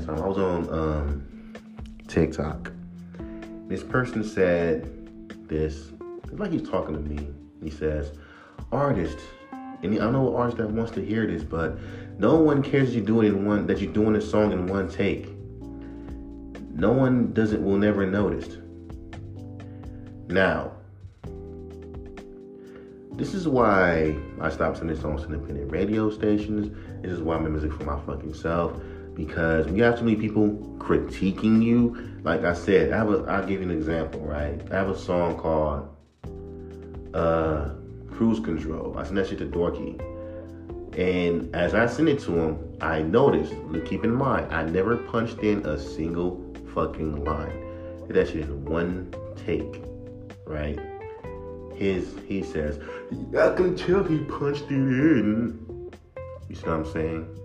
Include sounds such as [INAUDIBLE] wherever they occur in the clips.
last time. I was on um, TikTok. This person said this. It's like he's talking to me. He says, "Artist, and I know an artist that wants to hear this, but no one cares you do it in one that you're doing a song in one take. No one doesn't will never notice. Now, this is why I stopped sending songs to independent radio stations. This is why I make music for my fucking self. Because you have too many people critiquing you, like I said, I have a I'll give you an example, right? I have a song called uh Cruise Control. I sent that shit to Dorky. And as I sent it to him, I noticed, keep in mind, I never punched in a single fucking line. Did that shit in one take, right? His he says, I can tell he punched it in. You see what I'm saying?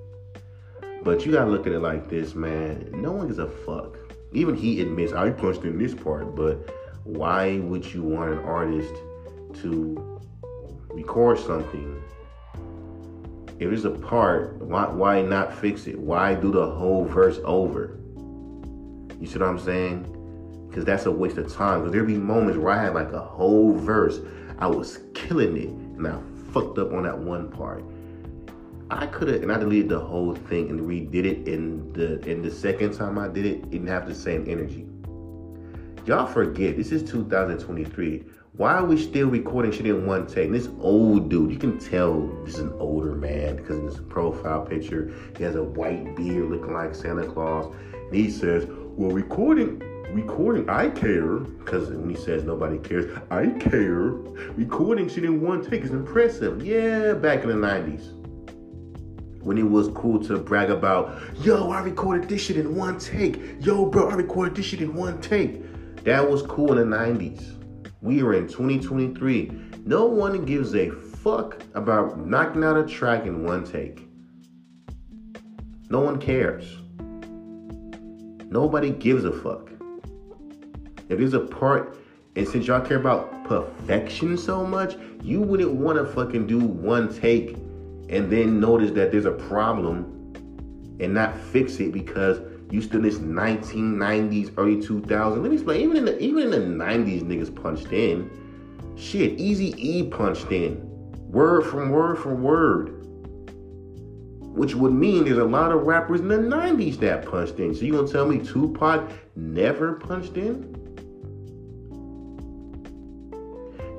But you gotta look at it like this, man. No one gives a fuck. Even he admits I punched in this part, but why would you want an artist to record something? If it's a part, why why not fix it? Why do the whole verse over? You see what I'm saying? because that's a waste of time. Because there'd be moments where I had like a whole verse, I was killing it, and I fucked up on that one part. I could have, and I deleted the whole thing and redid it. In the in the second time I did it, it didn't have the same energy. Y'all forget this is 2023. Why are we still recording shit in one take? This old dude, you can tell this is an older man because in his profile picture, he has a white beard looking like Santa Claus. And he says, Well, recording recording, I care, because when he says nobody cares, I care. Recording shit in one take is impressive. Yeah, back in the 90s. When it was cool to brag about, yo, I recorded this shit in one take. Yo, bro, I recorded this shit in one take. That was cool in the 90s. We are in 2023. No one gives a fuck about knocking out a track in one take. No one cares. Nobody gives a fuck. If there's a part, and since y'all care about perfection so much, you wouldn't want to fucking do one take and then notice that there's a problem and not fix it because you still this 1990s, early 2000s. Let me explain. Even in the even in the 90s, niggas punched in. Shit, Easy E punched in, word from word from word. Which would mean there's a lot of rappers in the 90s that punched in. So you gonna tell me Tupac never punched in?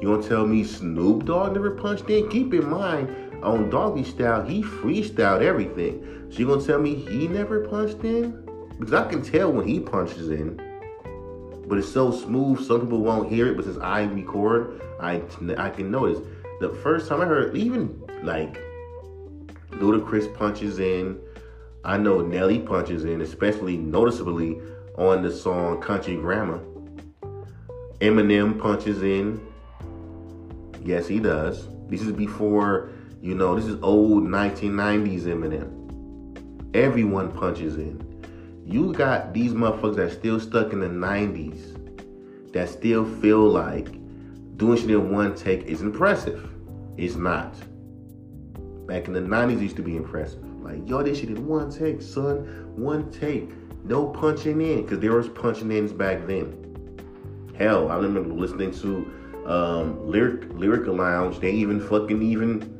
You gonna tell me Snoop Dogg never punched in? Keep in mind, on Doggystyle, he freestyled everything. So you gonna tell me he never punched in? Because I can tell when he punches in. But it's so smooth, some people won't hear it. But since I record, I I can notice. The first time I heard, even like Ludacris punches in. I know Nelly punches in, especially noticeably on the song Country Grammar. Eminem punches in. Yes, he does. This is before, you know, this is old 1990s Eminem. Everyone punches in. You got these motherfuckers that still stuck in the 90s that still feel like doing shit in one take is impressive. It's not. Back in the 90s, used to be impressive. Like, yo, this shit in one take, son. One take. No punching in, because there was punching ins back then. Hell, I remember listening to um, lyric lyrical lounge, they even fucking even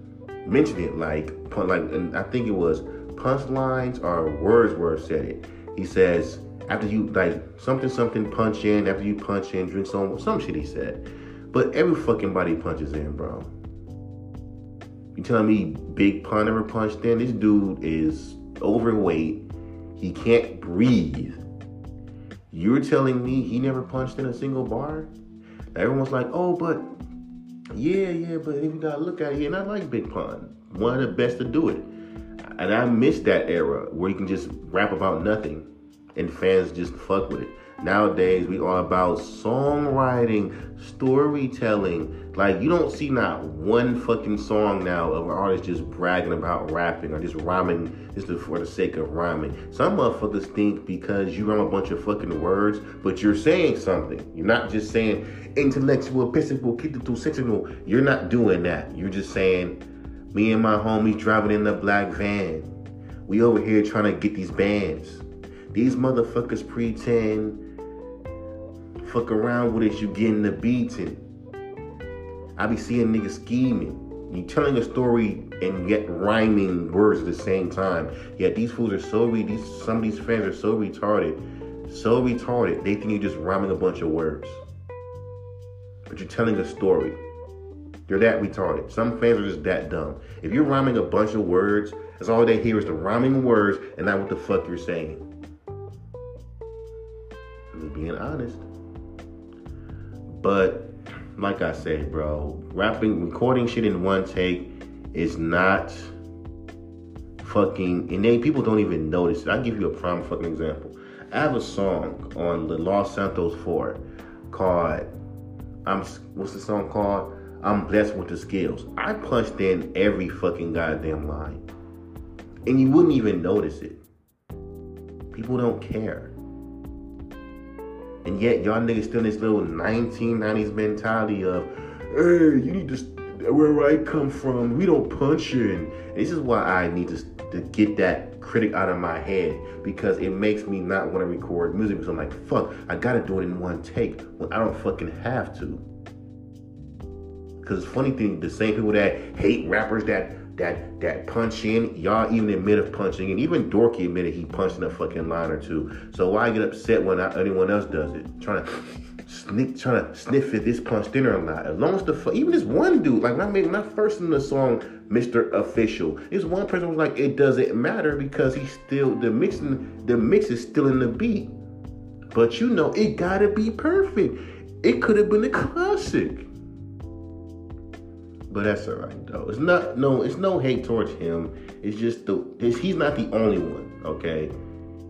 mentioned it like like and I think it was punchlines or Wordsworth said it. He says after you like something something punch in after you punch in drink some some shit he said. But every fucking body punches in, bro. You telling me Big Pun never punched in? This dude is overweight. He can't breathe. You're telling me he never punched in a single bar? Everyone's like, oh, but yeah, yeah, but if you gotta look at it, and I like Big Pun, one of the best to do it. And I miss that era where you can just rap about nothing and fans just fuck with it. Nowadays, we all about songwriting, storytelling. Like, you don't see not one fucking song now of an artist just bragging about rapping or just rhyming just for the sake of rhyming. Some motherfuckers think because you rhyme a bunch of fucking words, but you're saying something. You're not just saying intellectual, physical, kickable, sexual. You're not doing that. You're just saying, me and my homies driving in the black van. We over here trying to get these bands. These motherfuckers pretend fuck around with it, you getting the beating. I be seeing niggas scheming. You telling a story and yet rhyming words at the same time. Yet these fools are so re- these some of these fans are so retarded, so retarded. They think you're just rhyming a bunch of words, but you're telling a story. You're that retarded. Some fans are just that dumb. If you're rhyming a bunch of words, that's all they hear is the rhyming words and not what the fuck you're saying. I'm being honest. But like I said, bro, rapping, recording shit in one take is not fucking. And people don't even notice it. I'll give you a prime fucking example. I have a song on the Los Santos 4 called I'm what's the song called? I'm blessed with the skills. I punched in every fucking goddamn line. And you wouldn't even notice it. People don't care. And yet y'all niggas still in this little 1990s mentality of, hey, you need to where I come from, we don't punch in. This is why I need to, to get that critic out of my head because it makes me not want to record music because I'm like, fuck, I gotta do it in one take when I don't fucking have to. Because funny thing, the same people that hate rappers that that that punch in, y'all even admit of punching in. Even Dorky admitted he punched in a fucking line or two. So why get upset when anyone else does it? Trying to sniff, trying to sniff if this punched in or not. As long as the even this one dude, like when I made my first in the song, Mr. Official, this one person was like, it doesn't matter because he's still the mixing, the mix is still in the beat. But you know, it gotta be perfect. It could have been a classic. But that's all right though. It's not no. It's no hate towards him. It's just the. It's, he's not the only one. Okay.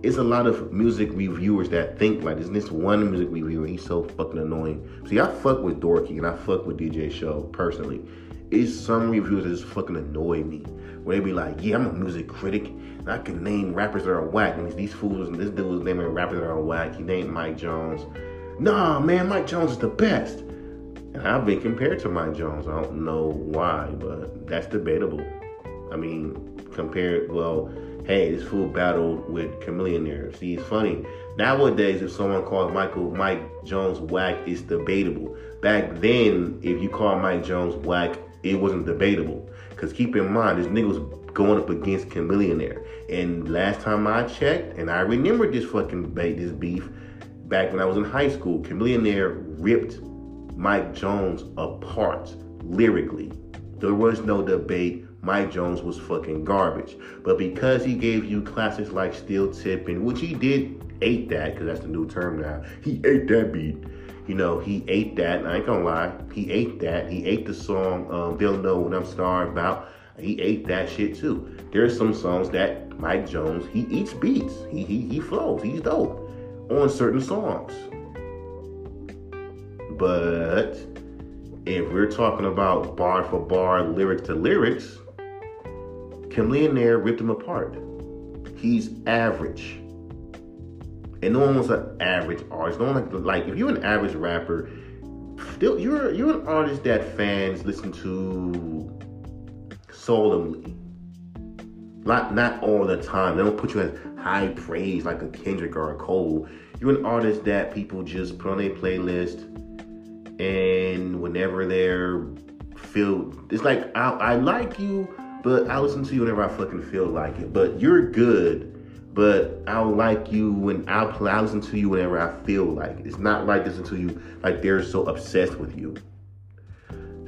It's a lot of music reviewers that think like this. this one music reviewer, he's so fucking annoying. See, I fuck with Dorky and I fuck with DJ Show personally. It's some reviewers that just fucking annoy me. Where they be like, yeah, I'm a music critic. And I can name rappers that are whack. And these fools, and this dude was naming rappers that are whack. He named Mike Jones. Nah, man, Mike Jones is the best. And I've been compared to Mike Jones. I don't know why, but that's debatable. I mean, compared, well, hey, this fool battled with Chamillionaire. See, it's funny. Nowadays, if someone calls Michael Mike Jones whack, it's debatable. Back then, if you call Mike Jones whack, it wasn't debatable. Because keep in mind, this nigga was going up against Chamillionaire. And last time I checked, and I remember this fucking this beef, back when I was in high school, Chamillionaire ripped Mike Jones apart lyrically. There was no debate. Mike Jones was fucking garbage. But because he gave you classics like Still Tipping, which he did ate that, because that's the new term now. He ate that beat. You know, he ate that. I ain't gonna lie. He ate that. He ate the song, um, They'll Know What I'm Starved About. He ate that shit too. There's some songs that Mike Jones, he eats beats. He, he, he flows. He's dope on certain songs. But if we're talking about bar for bar, lyric to lyrics, Kim Chamillionaire ripped him apart. He's average. And no one wants an average artist. No one like like if you're an average rapper, still you're you're an artist that fans listen to solemnly. Not not all the time. They don't put you as high praise like a Kendrick or a Cole. You're an artist that people just put on their playlist and whenever they're feel it's like I, I like you but I listen to you whenever I fucking feel like it. But you're good, but I'll like you when I'll, play, i listen to you whenever I feel like it. It's not like listen to you like they're so obsessed with you.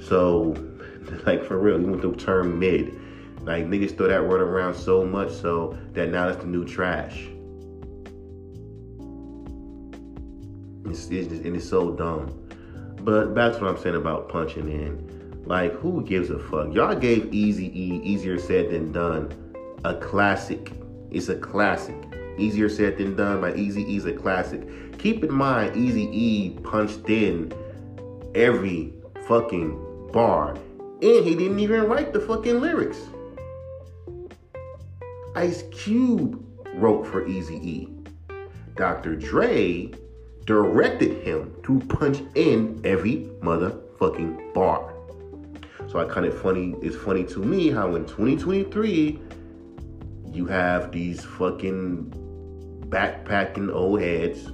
So, [LAUGHS] like for real, you went the term mid. Like niggas throw that word around so much so that now that's the new trash. It's, it's just, and it's so dumb. But to what I'm saying about punching in. Like, who gives a fuck? Y'all gave Easy E, Easier Said Than Done, a classic. It's a classic. Easier Said Than Done by Easy E is a classic. Keep in mind, Easy E punched in every fucking bar. And he didn't even write the fucking lyrics. Ice Cube wrote for Easy E. Dr. Dre directed him to punch in every motherfucking bar. So I kind of funny, it's funny to me how in 2023 you have these fucking backpacking old heads,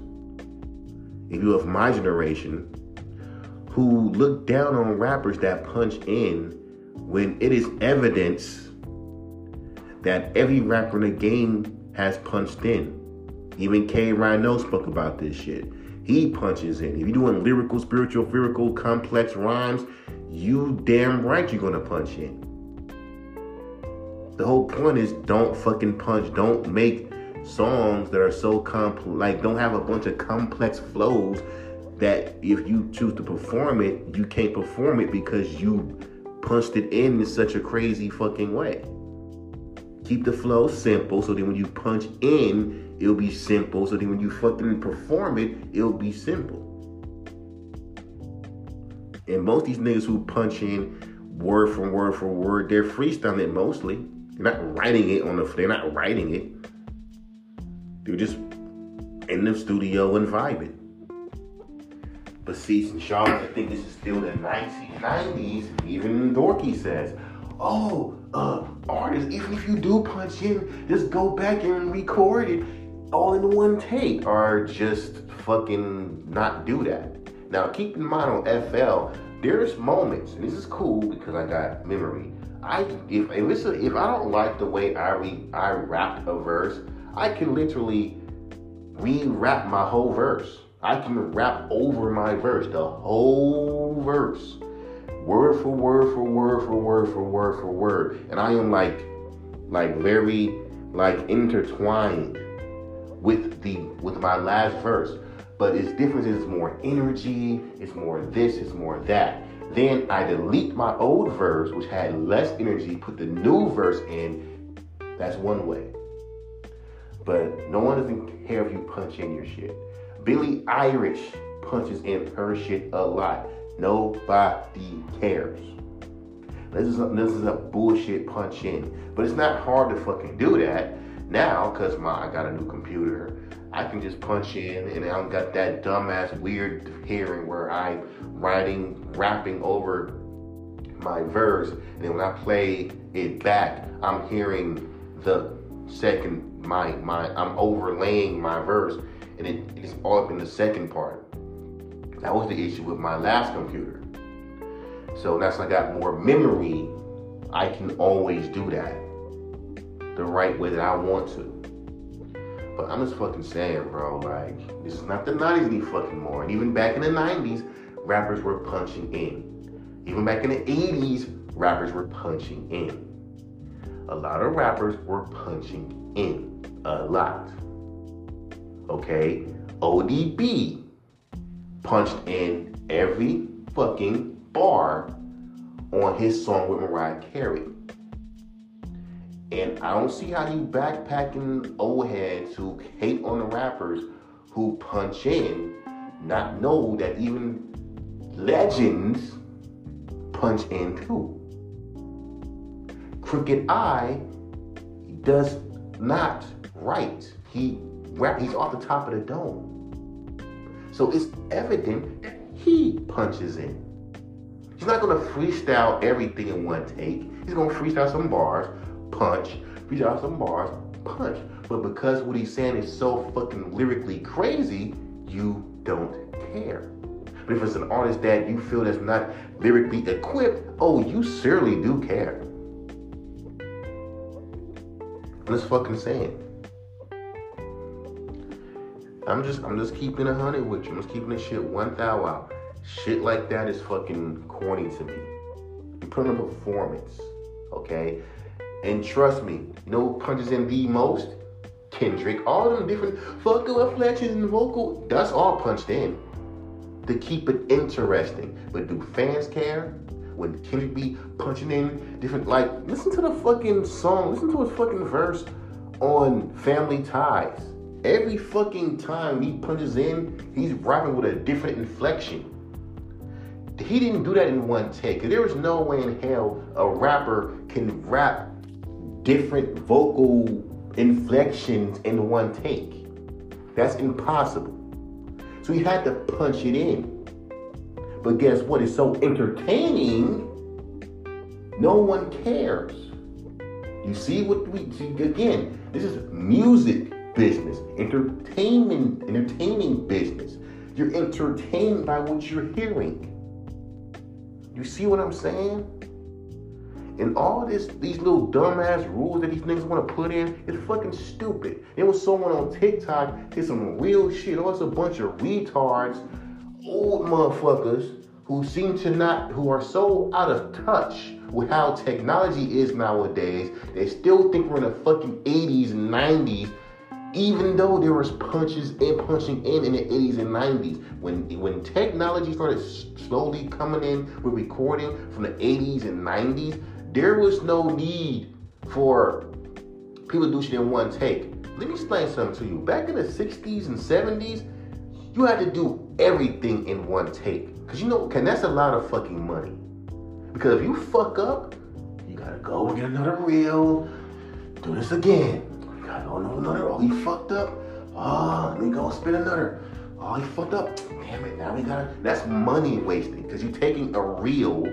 if you of my generation, who look down on rappers that punch in when it is evidence that every rapper in the game has punched in. Even K-Rino spoke about this shit. He punches in. If you're doing lyrical, spiritual, lyrical, complex rhymes, you damn right you're gonna punch in. The whole point is don't fucking punch. Don't make songs that are so complex, like don't have a bunch of complex flows that if you choose to perform it, you can't perform it because you punched it in in such a crazy fucking way. Keep the flow simple so that when you punch in, it'll be simple. So that when you fucking perform it, it'll be simple. And most of these niggas who punch in word for word for word, they're freestyling it mostly. They're not writing it on the. They're not writing it. They're just in the studio and vibing. But see, Charlotte, I think this is still the 1990s. Even Dorky says, "Oh, uh, artists, even if you do punch in, just go back and record it all in one take, or just fucking not do that." Now, keep in mind on FL, there's moments, and this is cool because I got memory. I if if, it's a, if I don't like the way I re, I rapped a verse, I can literally re-rap my whole verse. I can rap over my verse, the whole verse, word for word for word for word for word for word, and I am like, like very like intertwined with the with my last verse. But its different. It's more energy, it's more this, it's more that. Then I delete my old verse, which had less energy, put the new verse in. That's one way. But no one doesn't care if you punch in your shit. Billie Eilish punches in her shit a lot. Nobody cares. This is a, this is a bullshit punch in, but it's not hard to fucking do that now because my I got a new computer. I can just punch in, and I don't got that dumbass weird hearing where I'm writing, rapping over my verse, and then when I play it back, I'm hearing the second my my I'm overlaying my verse and it, it's all up in the second part. That was the issue with my last computer. So that's I got more memory, I can always do that the right way that I want to. But I'm just fucking saying, bro, like, this is not the 90s any fucking more. And even back in the 90s, rappers were punching in. Even back in the 80s, rappers were punching in. A lot of rappers were punching in a lot. Okay? ODB punched in every fucking bar on his song with Mariah Carey. And I don't see how you backpacking old heads who hate on the rappers who punch in not know that even legends punch in too. Crooked I does not write. He rap, he's off the top of the dome. So it's evident that he punches in. He's not gonna freestyle everything in one take. He's gonna freestyle some bars, punch, freestyle some bars, punch. But because what he's saying is so fucking lyrically crazy, you don't care. But if it's an artist that you feel that's not lyrically equipped, oh, you certainly do care. Just fucking saying. I'm just I'm just keeping a hundred with you. I'm just keeping the shit one thou out. Shit like that is fucking corny to me. You put on a performance, okay? And trust me, you know punches in the most? Kendrick, all them different vocal inflections and vocal, that's all punched in to keep it interesting. But do fans care? When Kendrick be punching in different, like, listen to the fucking song, listen to his fucking verse on Family Ties Every fucking time he punches in, he's rapping with a different inflection. He didn't do that in one take. There is no way in hell a rapper can rap different vocal inflections in one take. That's impossible. So he had to punch it in. But guess what? It's so entertaining, no one cares. You see what we again? This is music business, entertainment, entertaining business. You're entertained by what you're hearing. You see what I'm saying? And all this, these little dumbass rules that these niggas want to put in, it's fucking stupid. There was someone on TikTok did some real shit. Or it's a bunch of retards, old motherfuckers who seem to not, who are so out of touch with how technology is nowadays. They still think we're in the fucking 80s and 90s even though there was punches and punching in in the 80s and 90s when when technology started slowly coming in with recording from the 80s and 90s there was no need for people to do shit in one take. Let me explain something to you. Back in the 60s and 70s you had to do everything in one take. Because you know can that's a lot of fucking money. Because if you fuck up you gotta go and get another reel do this again Oh no, another. Oh, he fucked up. Oh, let me go spin another. Oh, he fucked up. Damn it, now we gotta. That's money wasting because you're taking a reel,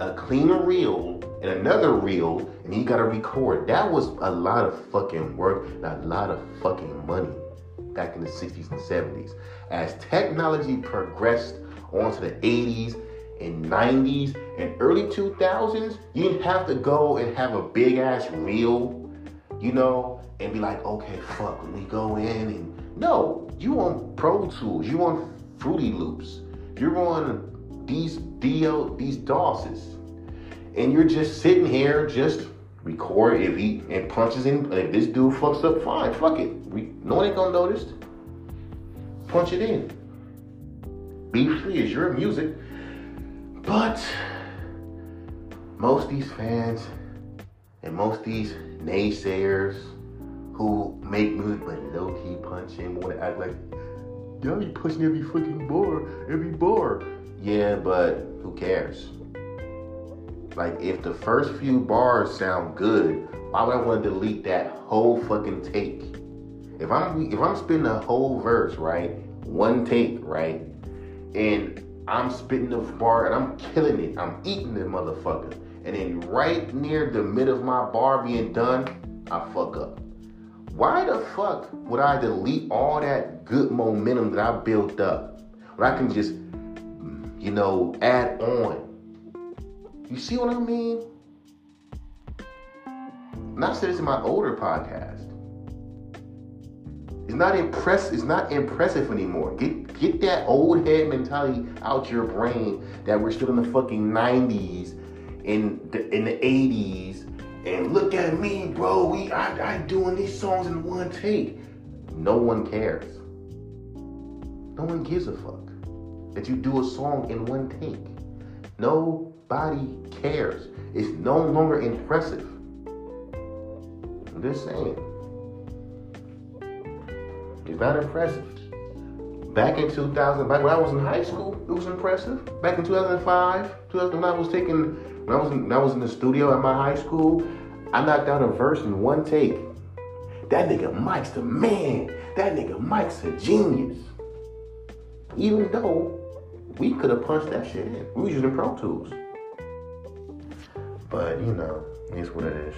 a cleaner reel, and another reel, and you gotta record. That was a lot of fucking work and a lot of fucking money back in the 60s and 70s. As technology progressed onto the 80s and 90s and early 2000s, you didn't have to go and have a big ass reel, you know, and be like, okay, fuck, we go in and no, you on Pro Tools, you on Fruity Loops, you're on these DO, these DOSes, and you're just sitting here, just record if he and punches in. If this dude fucks up, fine, fuck it. We, no one ain't gonna notice. Punch it in. Be free is your music, but most these fans and most these naysayers who make music but low key punch and want to act like y'all be pushing every fucking bar, every bar. Yeah, but who cares? Like if the first few bars sound good, why would I want to delete that whole fucking take? If I'm if I'm spitting a whole verse, right? One take, right? And I'm spitting the bar and I'm killing it. I'm eating the motherfucker. And then right near the mid of my bar being done, I fuck up. Why the fuck would I delete all that good momentum that I built up when I can just, you know, add on? You see what I mean? And I said this in my older podcast. It's not impress. It's not impressive anymore. Get get that old head mentality out your brain that we're still in the fucking nineties, in the in the eighties, and look at me, bro. We I, I doing these songs in one take. No one cares. No one gives a fuck that you do a song in one take. Nobody cares. It's no longer impressive. I'm just saying. It's not impressive. Back in 2000, back when I was in high school, it was impressive. Back in 2005, 2009, I was taking when I was in, when I was in the studio at my high school, I knocked out a verse in one take. That nigga Mike's the man. That nigga Mike's a genius. Even though we could have punched that shit in. We was using Pro Tools. But you know, it's what it is.